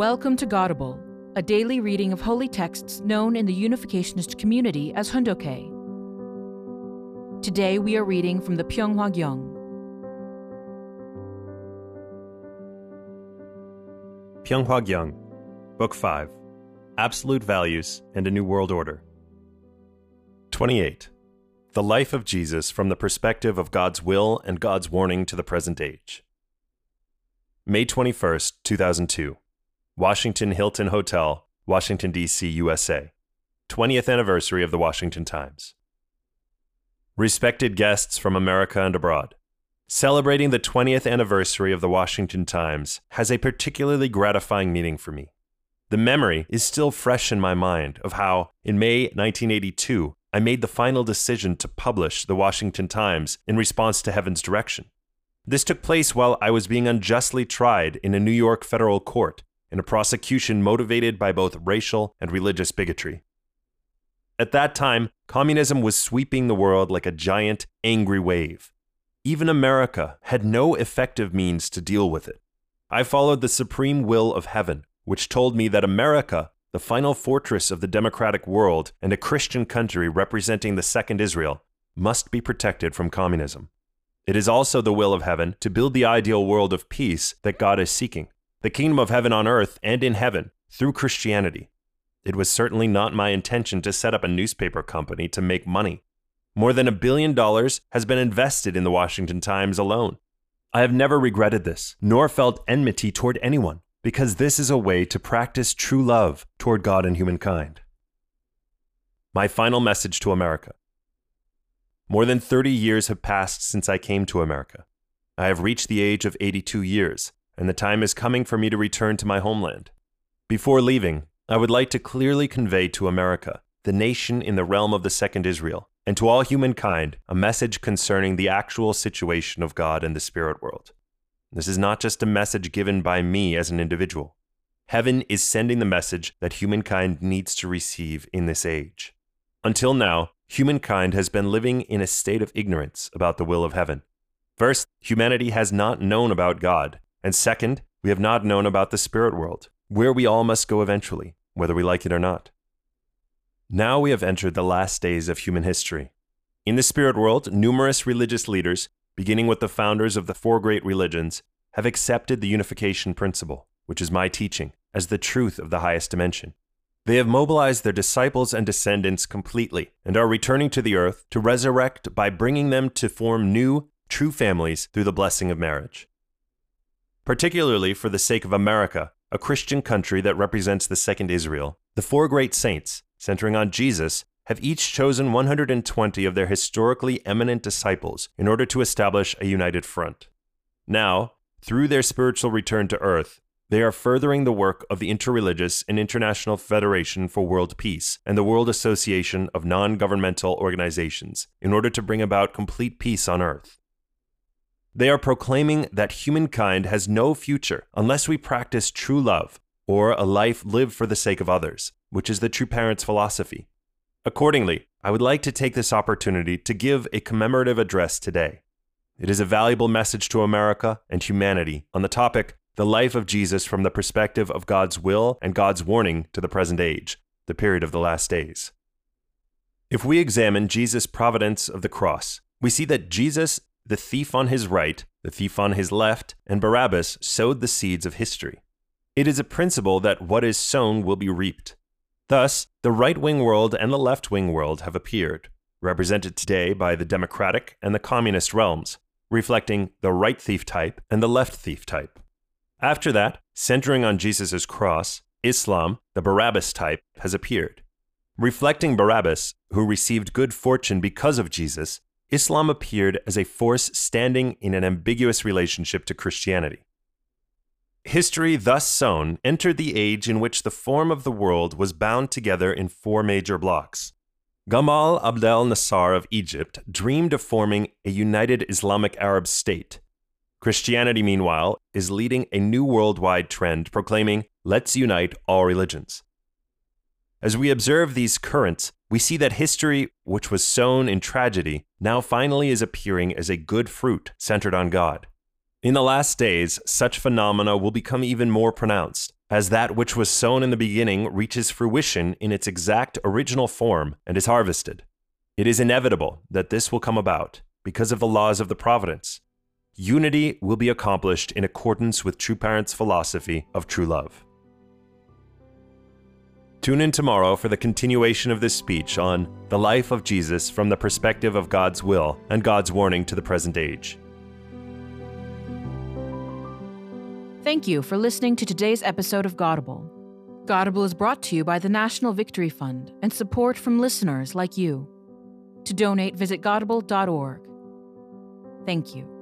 Welcome to Godible, a daily reading of holy texts known in the Unificationist community as Hoon Dok Hae. Today we are reading from the Pyeonghwa Gyeong. Pyeonghwa Gyeong, Book 5 Absolute Values and a New World Order. 28. The Life of Jesus from the Perspective of God's Will and God's Warning to the Present Age. May 21st, 2002. Washington Hilton Hotel, Washington, D.C., USA. 20th anniversary of the Washington Times. Respected guests from America and abroad. Celebrating the 20th anniversary of the Washington Times has a particularly gratifying meaning for me. The memory is still fresh in my mind of how, in May 1982, I made the final decision to publish the Washington Times in response to Heaven's direction. This took place while I was being unjustly tried in a New York federal court in a prosecution motivated by both racial and religious bigotry. At that time, communism was sweeping the world like a giant, angry wave. Even America had no effective means to deal with it. I followed the supreme will of heaven, which told me that America, the final fortress of the democratic world and a Christian country representing the second Israel, must be protected from communism. It is also the will of heaven to build the ideal world of peace that God is seeking, the kingdom of heaven on earth and in heaven, through Christianity. It was certainly not my intention to set up a newspaper company to make money. More than a billion dollars has been invested in the Washington Times alone. I have never regretted this, nor felt enmity toward anyone, because this is a way to practice true love toward God and humankind. My final message to America More than 30 years have passed since I came to America. I have reached the age of 82 years, and the time is coming for me to return to my homeland. Before leaving, I would like to clearly convey to America, the nation in the realm of the Second Israel, and to all humankind, a message concerning the actual situation of God in the spirit world. This is not just a message given by me as an individual. Heaven is sending the message that humankind needs to receive in this age. Until now, humankind has been living in a state of ignorance about the will of heaven. First, humanity has not known about God, and second, we have not known about the spirit world, where we all must go eventually whether we like it or not. Now we have entered the last days of human history. In the spirit world, numerous religious leaders, beginning with the founders of the four great religions, have accepted the unification principle, which is my teaching, as the truth of the highest dimension. They have mobilized their disciples and descendants completely and are returning to the earth to resurrect by bringing them to form new, true families through the blessing of marriage. Particularly for the sake of America, a Christian country that represents the second Israel, the four great saints, centering on Jesus, have each chosen 120 of their historically eminent disciples in order to establish a united front. Now, through their spiritual return to earth, they are furthering the work of the Interreligious and International Federation for World Peace and the World Association of Non Governmental Organizations in order to bring about complete peace on earth. They are proclaiming that humankind has no future unless we practice true love or a life lived for the sake of others, which is the true parent's philosophy. Accordingly, I would like to take this opportunity to give a commemorative address today. It is a valuable message to America and humanity on the topic the life of Jesus from the perspective of God's will and God's warning to the present age, the period of the last days. If we examine Jesus' providence of the cross, we see that Jesus the thief on his right, the thief on his left, and Barabbas sowed the seeds of history. It is a principle that what is sown will be reaped. Thus, the right wing world and the left wing world have appeared, represented today by the democratic and the communist realms, reflecting the right thief type and the left thief type. After that, centering on Jesus' cross, Islam, the Barabbas type, has appeared. Reflecting Barabbas, who received good fortune because of Jesus, Islam appeared as a force standing in an ambiguous relationship to Christianity. History, thus sown, entered the age in which the form of the world was bound together in four major blocks. Gamal Abdel Nasser of Egypt dreamed of forming a united Islamic Arab state. Christianity, meanwhile, is leading a new worldwide trend proclaiming, let's unite all religions. As we observe these currents, we see that history, which was sown in tragedy, now finally is appearing as a good fruit centered on God. In the last days, such phenomena will become even more pronounced, as that which was sown in the beginning reaches fruition in its exact original form and is harvested. It is inevitable that this will come about because of the laws of the providence. Unity will be accomplished in accordance with True Parents' philosophy of true love. Tune in tomorrow for the continuation of this speech on the life of Jesus from the perspective of God's will and God's warning to the present age. Thank you for listening to today's episode of Godible. Godible is brought to you by the National Victory Fund and support from listeners like you. To donate, visit godible.org. Thank you.